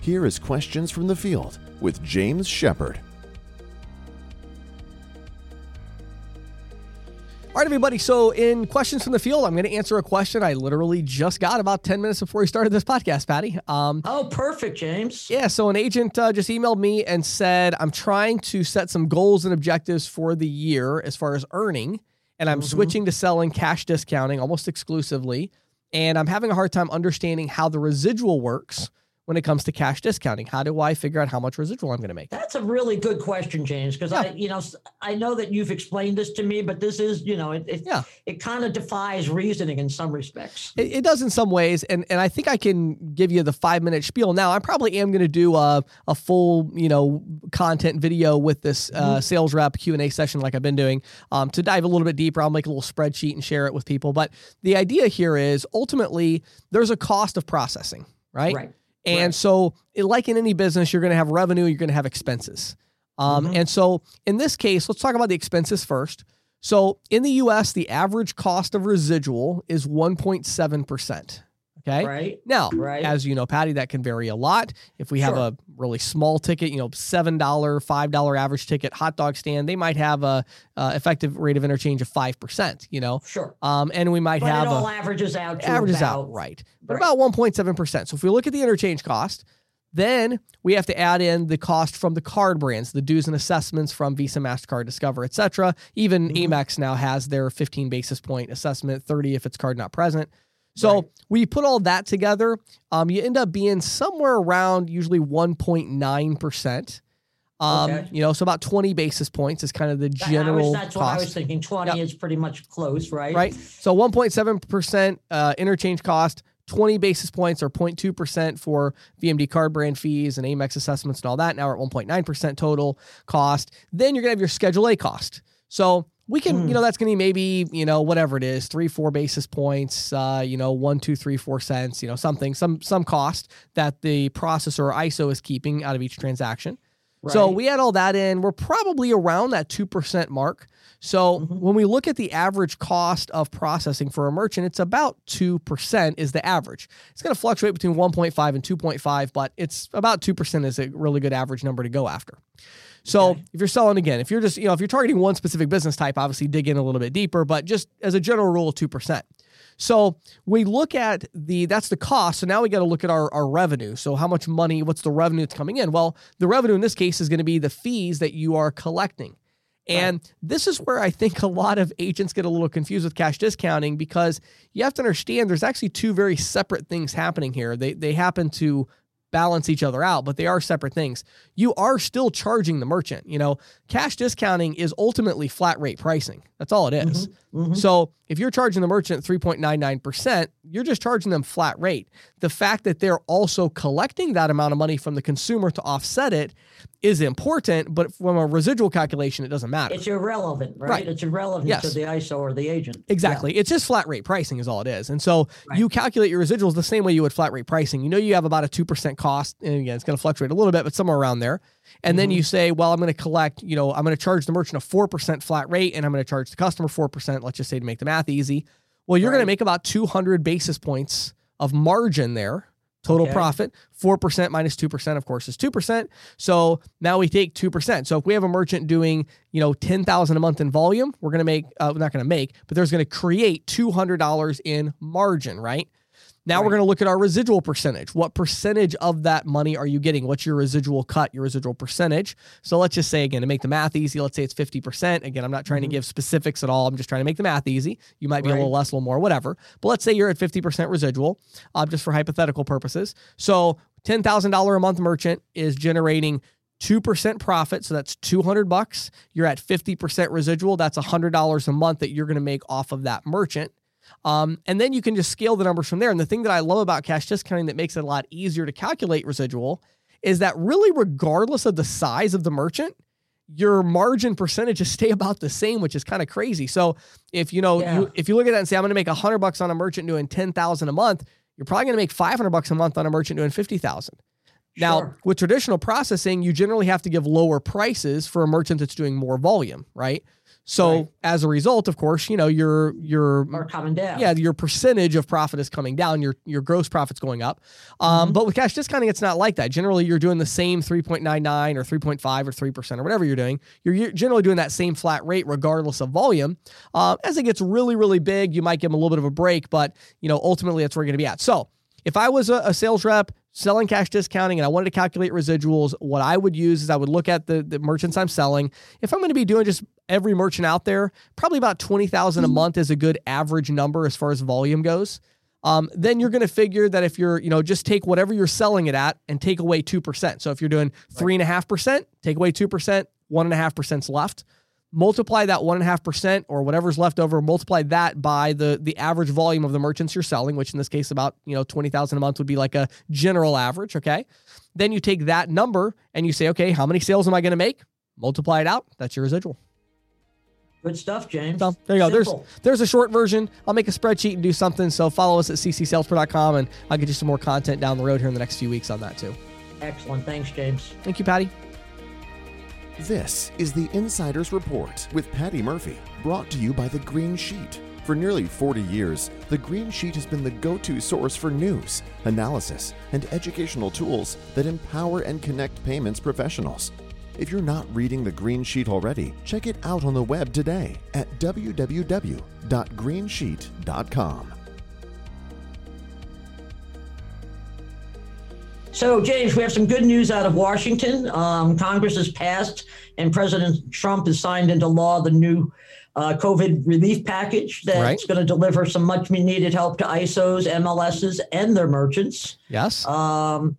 here is Questions from the Field with James Shepard. All right, everybody. So, in questions from the field, I'm going to answer a question I literally just got about 10 minutes before we started this podcast, Patty. Um, oh, perfect, James. Yeah. So, an agent uh, just emailed me and said, I'm trying to set some goals and objectives for the year as far as earning, and I'm mm-hmm. switching to selling cash discounting almost exclusively. And I'm having a hard time understanding how the residual works when it comes to cash discounting? How do I figure out how much residual I'm going to make? That's a really good question, James, because yeah. I, you know, I know that you've explained this to me, but this is, you know, it, it yeah. it kind of defies reasoning in some respects. It, it, does in some ways, and and I think I can give you the five minute spiel. Now, I probably am going to do a a full, you know, content video with this uh, mm-hmm. sales rep Q and A session like I've been doing um, to dive a little bit deeper. I'll make a little spreadsheet and share it with people. But the idea here is ultimately there's a cost of processing, right? Right. And right. so, like in any business, you're going to have revenue, you're going to have expenses. Um, mm-hmm. And so, in this case, let's talk about the expenses first. So, in the US, the average cost of residual is 1.7%. Okay. Right. Now, right. as you know, Patty, that can vary a lot. If we have sure. a really small ticket, you know, seven dollar, five dollar average ticket hot dog stand, they might have a uh, effective rate of interchange of five percent. You know. Sure. Um, and we might but have it all a, averages out. averages about, out, right? But right. about one point seven percent. So if we look at the interchange cost. Then we have to add in the cost from the card brands, the dues and assessments from Visa, Mastercard, Discover, etc. Even mm-hmm. Amex now has their 15 basis point assessment, 30 if it's card not present. So right. we put all that together, um, you end up being somewhere around usually 1.9%. Um, okay. you know, so about 20 basis points is kind of the general. That, that's cost. what I was thinking. 20 yep. is pretty much close, right? Right. So 1.7% uh, interchange cost, 20 basis points or 0.2% for VMD card brand fees and Amex assessments and all that. Now we're at 1.9% total cost. Then you're going to have your Schedule A cost. So we can, mm. you know, that's going to be maybe, you know, whatever it is, three, four basis points, uh, you know, one, two, three, four cents, you know, something, some, some cost that the processor or ISO is keeping out of each transaction. Right. So we add all that in. We're probably around that 2% mark. So mm-hmm. when we look at the average cost of processing for a merchant, it's about 2% is the average. It's going to fluctuate between 1.5 and 2.5, but it's about 2% is a really good average number to go after. So okay. if you're selling again, if you're just, you know, if you're targeting one specific business type, obviously dig in a little bit deeper, but just as a general rule, 2%. So we look at the that's the cost. So now we got to look at our, our revenue. So how much money, what's the revenue that's coming in? Well, the revenue in this case is going to be the fees that you are collecting. And right. this is where I think a lot of agents get a little confused with cash discounting because you have to understand there's actually two very separate things happening here. They they happen to balance each other out, but they are separate things. You are still charging the merchant. You know, cash discounting is ultimately flat rate pricing. That's all it is. Mm-hmm, mm-hmm. So if you're charging the merchant 3.99%, you're just charging them flat rate. The fact that they're also collecting that amount of money from the consumer to offset it is important, but from a residual calculation, it doesn't matter. It's irrelevant, right? right. It's irrelevant yes. to the ISO or the agent. Exactly. Yeah. It's just flat rate pricing is all it is. And so right. you calculate your residuals the same way you would flat rate pricing. You know you have about a 2% cost, and again, it's going to fluctuate a little bit, but somewhere around there. And mm-hmm. then you say, well, I'm going to collect, you know, I'm going to charge the merchant a 4% flat rate and I'm going to charge the customer 4%, let's just say to make the math easy. Well, you're right. going to make about 200 basis points of margin there Total okay. profit, 4% minus 2%, of course, is 2%. So now we take 2%. So if we have a merchant doing, you know, 10,000 a month in volume, we're going to make, uh, we're not going to make, but there's going to create $200 in margin, right? Now right. we're going to look at our residual percentage. What percentage of that money are you getting? What's your residual cut, your residual percentage? So let's just say again to make the math easy, let's say it's 50%. Again, I'm not trying mm-hmm. to give specifics at all. I'm just trying to make the math easy. You might be right. a little less, a little more, whatever. But let's say you're at 50% residual, uh, just for hypothetical purposes. So $10,000 a month merchant is generating 2% profit so that's 200 bucks you're at 50% residual that's $100 a month that you're going to make off of that merchant um, and then you can just scale the numbers from there. And the thing that I love about cash discounting that makes it a lot easier to calculate residual is that really, regardless of the size of the merchant, your margin percentages (laughs) stay about the same, which is kind of crazy. So if you know, yeah. you, if you look at that and say, I'm going to make hundred bucks on a merchant doing 10,000 a month, you're probably going to make 500 bucks a month on a merchant doing 50,000. Now, sure. with traditional processing, you generally have to give lower prices for a merchant that's doing more volume, right? So Right. as a result, of course, you know your your coming down. yeah your percentage of profit is coming down. Your your gross profit's going up. Um, Mm-hmm. But with cash discounting, it's not like that. Generally, you're doing the same 3.99 or 3.5 or three percent or whatever you're doing. You're, you're generally doing that same flat rate regardless of volume. Uh, as it gets really really big, you might give them a little bit of a break, but you know ultimately that's where you're going to be at. So if I was a, a sales rep selling cash discounting and I wanted to calculate residuals, what I would use is I would look at the, the merchants I'm selling. If I'm going to be doing just every merchant out there, probably about 20,000 a month is a good average number as far as volume goes. Um, then you're going to figure that if you're, you know, just take whatever you're selling it at and take away 2%. So if you're doing three and a half percent, take away 2%, one and a half percent's left multiply that one and a half percent or whatever's left over, multiply that by the the average volume of the merchants you're selling, which in this case about you know twenty thousand a month would be like a general average. Okay, then you take that number and you say, okay, how many sales am I going to make? Multiply it out. That's your residual. Good stuff, James. So there you go. There's there's a short version. I'll make a spreadsheet and do something. So follow us at ccsalespro.com and I'll get you some more content down the road here in the next few weeks on that too. Excellent. Thanks, James. Thank you, Patty. This is the Insider's Report with Patty Murphy, brought to you by The Green Sheet. For nearly 40 years, The Green Sheet has been the go to source for news, analysis, and educational tools that empower and connect payments professionals. If you're not reading The Green Sheet already, check it out on the web today at www.greensheet.com. So, James, we have some good news out of Washington. Um, Congress has passed, and President Trump has signed into law the new uh, COVID relief package that's Right. going to deliver some much needed help to ISOs, MLSs, and their merchants. Yes. Um,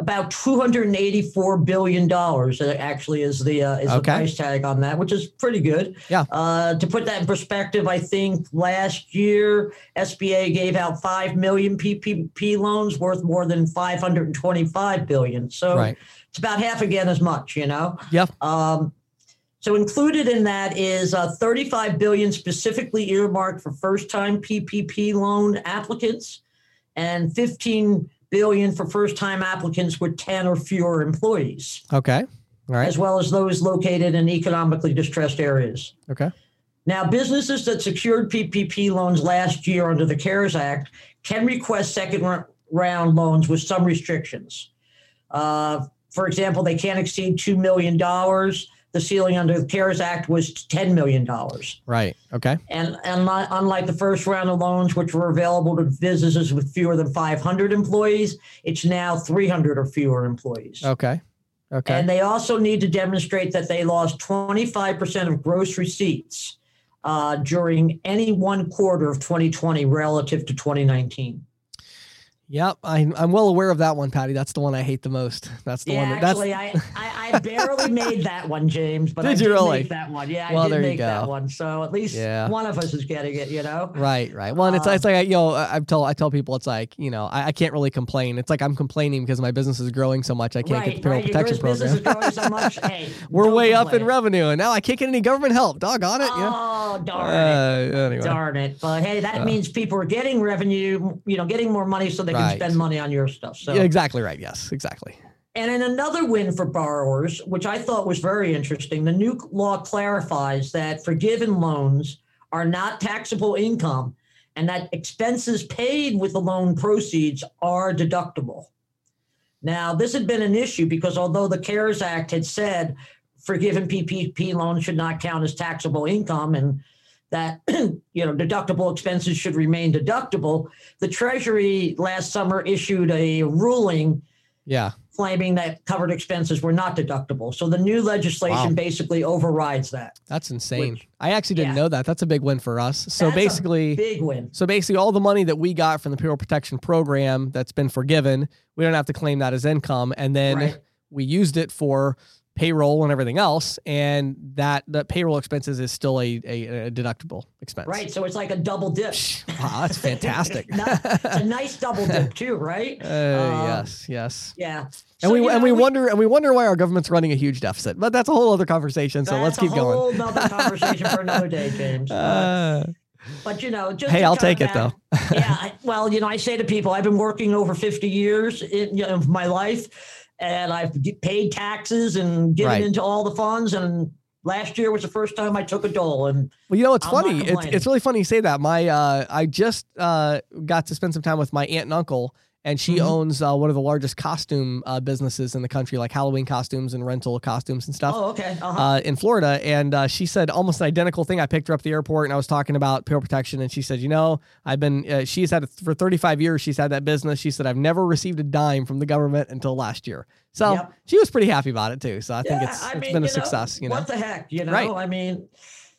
about two hundred and eighty-four billion dollars actually is the uh, is the price tag on that, which is pretty good. Yeah. Uh, to put that in perspective, I think last year SBA gave out five million PPP loans worth more than five hundred and twenty-five billion. So right. it's about half again as much. You know. Yep. Um, so included in that is uh, 35 billion specifically earmarked for first-time PPP loan applicants, and 15 billion for first-time applicants with 10 or fewer employees, Okay. All right. as well as those located in economically distressed areas. Okay. Now, businesses that secured PPP loans last year under the CARES Act can request second round loans with some restrictions. Uh, for example, they can't exceed $2 million. The ceiling under the CARES Act was $10 million. Right. Okay. And, and unlike the first round of loans, which were available to businesses with fewer than 500 employees, it's now 300 or fewer employees. Okay. Okay. And they also need to demonstrate that they lost 25% of gross receipts uh, during any one quarter of 2020 relative to 2019. Yep, I'm I'm well aware of that one, Patty. That's the one I hate the most. That's the Yeah, one. That, that's actually, I, I, I barely made that one, James, but I Did did you really? make that one. Yeah, Well, I did make that one. So at least Yeah. one of us is getting it, you know? right, right. Well, and it's Uh, it's like you know I, I tell I tell people it's like you know I, I can't really complain. It's like I'm complaining because my business is growing so much I can't right, get the payroll right. Protection business program. is growing so much. (laughs) Hey, We're way up in revenue, and now I can't get any government help. Doggone it. you know? Oh, darn it. Uh, anyway. Darn it. But hey, that means people are getting revenue, you know, getting more money so they Right. Can spend money on your stuff. So Yeah, exactly right. Yes, exactly. And in another win for borrowers, which I thought was very interesting, the new law clarifies that forgiven loans are not taxable income and that expenses paid with the loan proceeds are deductible. Now, this had been an issue because although the CARES Act had said forgiven PPP loans should not count as taxable income and that (clears throat) you know deductible expenses should remain deductible, the Treasury last summer issued a ruling Yeah. claiming that covered expenses were not deductible. So the new legislation Wow. basically overrides that. That's insane. Which- I actually didn't yeah. know that. That's a big win for us. So That's basically, Big win. so basically, all the money that we got from the payroll protection program that's been forgiven, we don't have to claim that as income, and then Right. we used it for payroll and everything else, and that the payroll expenses is still a, a, a deductible expense. Right. So it's like a double dip. Wow, that's (laughs) fantastic. Not- it's a nice double dip (laughs) too, right? Uh, Um, yes, yes. Yeah. And So, we and know, we wonder and we wonder why our government's running a huge deficit, but that's a whole other conversation. So let's that's keep a going. (laughs) conversation for another day, James. Uh, but you know, just hey, I'll take of it though. yeah. I, well, you know, I say to people, I've been working over 50 years in you know, of my life, and I've paid taxes and given Right. into all the funds, and last year was the first time I took a dole, and well, you know, it's I'm funny. It's, it's really funny you say that. My uh, I just uh, got to spend some time with my aunt and uncle, and she Mhm. owns uh, one of the largest costume uh, businesses in the country, like Halloween costumes and rental costumes and stuff. oh, okay, uh-huh. uh, in Florida, and uh, she said almost an identical thing. I picked her up at the airport, and I was talking about payroll protection, and she said, "You know, I've been. Uh, she's had it for 35 years. She's had that business. She said I've never received a dime from the government until last year. So Yep. she was pretty happy about it too. So I think Yeah, it's I it's mean, been a know, success. You know, what the heck, you know? Right. I mean,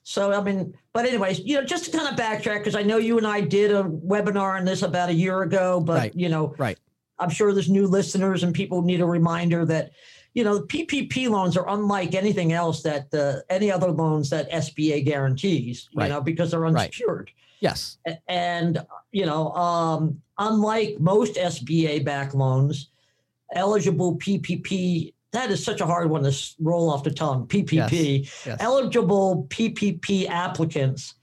so I mean, but anyways, you know, just to kind of backtrack because I know you and I did a webinar on this about a year ago, but Right. you know, Right. I'm sure there's new listeners and people need a reminder that. You know, PPP loans are unlike anything else that uh, any other loans that SBA guarantees. You Right. know, because they're Right. unsecured. yes, and you know um, unlike most sba back loans eligible ppp that is such a hard one to roll off the tongue ppp yes, eligible ppp applicants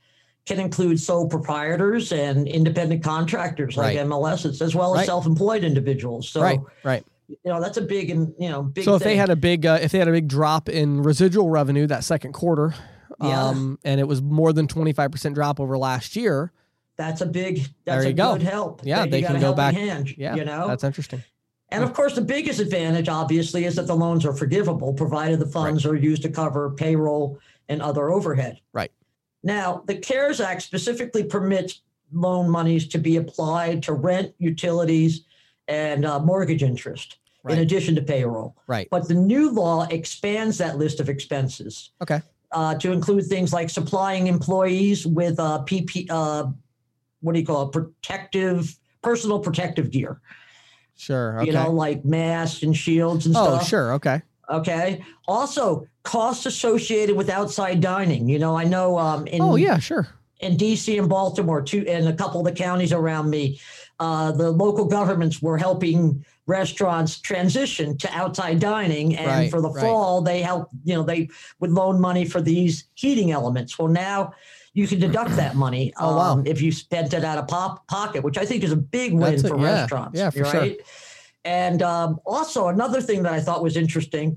can include sole proprietors and independent contractors like Right. mls's as well as Right. self-employed individuals so right, right. you know that's a big and you know big So if they had a big, uh, if they had a big drop in residual revenue that second quarter, Yeah. um, and it was more than 25 percent drop over last year, that's a big There you a go. good help Yeah, they can go back- hand, yeah, you know that's interesting. And of course, the biggest advantage, obviously, is that the loans are forgivable, provided the funds are used to cover payroll and other overhead. Right. Now, the CARES Act specifically permits loan monies to be applied to rent, utilities, and uh, mortgage interest, Right. in addition to payroll. Right. But the new law expands that list of expenses Okay. uh, to include things like supplying employees with uh, PP, uh, what do you call it, protective, personal protective gear Sure. Okay. you know, like masks and shields and stuff. oh, sure. Okay. Okay. Also, costs associated with outside dining. You know, I know um, in oh, yeah. Sure. in DC and Baltimore, too, and a couple of the counties around me, uh, the local governments were helping restaurants transition to outside dining. And Right, for the right. fall, they helped, You know, they would loan money for these heating elements. Well, now. You can deduct that money Oh, wow. um, if you spent it out of pop- pocket, which I think is a big win That's a- for yeah, restaurants. yeah, for sure. right? And um, also another thing that I thought was interesting: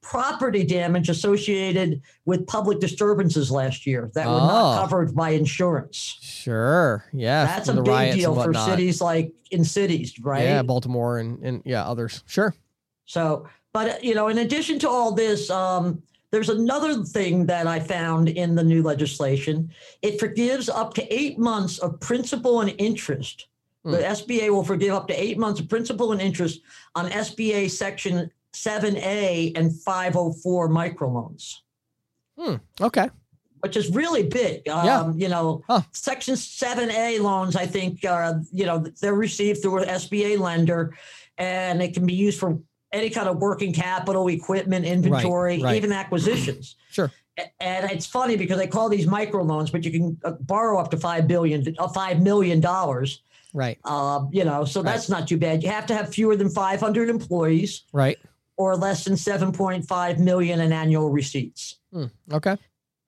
property damage associated with public disturbances last year that were Oh. not covered by insurance. Sure. Yeah. That's a big deal for cities like in cities, right? Yeah, Baltimore and, and yeah, others. Sure. So, but you know, in addition to all this, um, there's another thing that I found in the new legislation. It forgives up to eight months of principal and interest. The Hmm. SBA will forgive up to eight months of principal and interest on SBA Section 7A and 504 microloans, Okay. which is really big. Um, Yeah. You know, Huh. Section 7A loans, I think, are, you know, they're received through an SBA lender and it can be used for any kind of working capital, equipment, inventory, right. even acquisitions. (clears throat) Sure. And it's funny because they call these microloans, but you can uh, borrow up to five billion, uh, five million dollars. Right. Uh, you know, so that's not too bad. You have to have fewer than 500 employees Right. or less than 7.5 million in annual receipts. Hmm. Okay.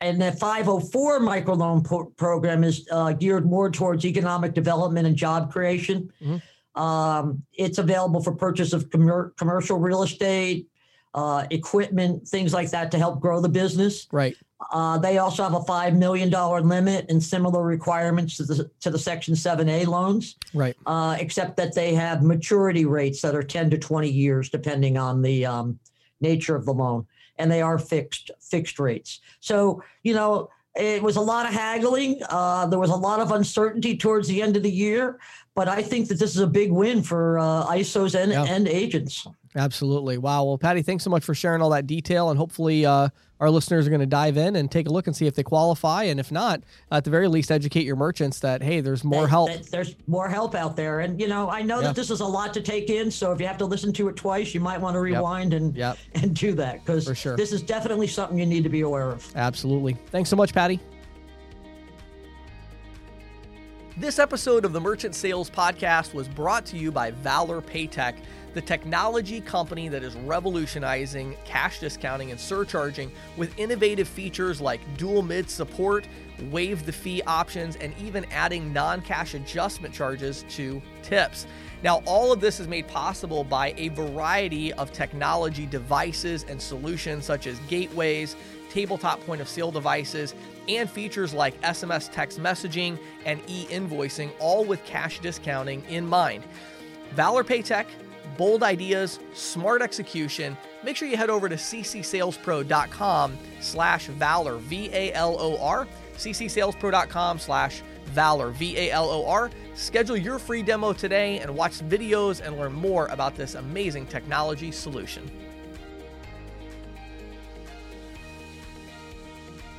And the 504 microloan pro- program is uh, geared more towards economic development and job creation. Mhm. Um, it's available for purchase of commer- commercial real estate, uh, equipment, things like that to help grow the business. Right. Uh, they also have a $5 million limit and similar requirements to the, to the Section 7A loans Right. uh, except that they have maturity rates that are 10 to 20 years, depending on the um, nature of the loan, and they are fixed fixed rates. So you know, it was a lot of haggling. Uh, there was a lot of uncertainty towards the end of the year, but I think that this is a big win for uh, ISOs and, Yeah. and agents. Absolutely. Wow. Well, Patty, thanks so much for sharing all that detail, and hopefully uh, our listeners are going to dive in and take a look and see if they qualify, and if not, at the very least, educate your merchants that hey, there's more that- help. that there's more help out there, and you know, I know Yeah. that this is a lot to take in. So if you have to listen to it twice, you might want to rewind and Yep. and do that because For sure. this is definitely something you need to be aware of. Absolutely. Thanks so much, Patty. This episode of the Merchant Sales Podcast was brought to you by Valor Paytech, the technology company that is revolutionizing cash discounting and surcharging with innovative features like dual mid support, waive the fee options, and even adding non cash adjustment charges to tips. Now, all of this is made possible by a variety of technology devices and solutions such as gateways, tabletop point of sale devices, and features like SMS text messaging and e invoicing, all with cash discounting in mind. Valor Paytech, bold ideas, smart execution. Make sure you head over to ccsalespro.com slash valor, V A L O R, ccsalespro.com slash valor, V A L O R. Schedule your free demo today and watch videos and learn more about this amazing technology solution.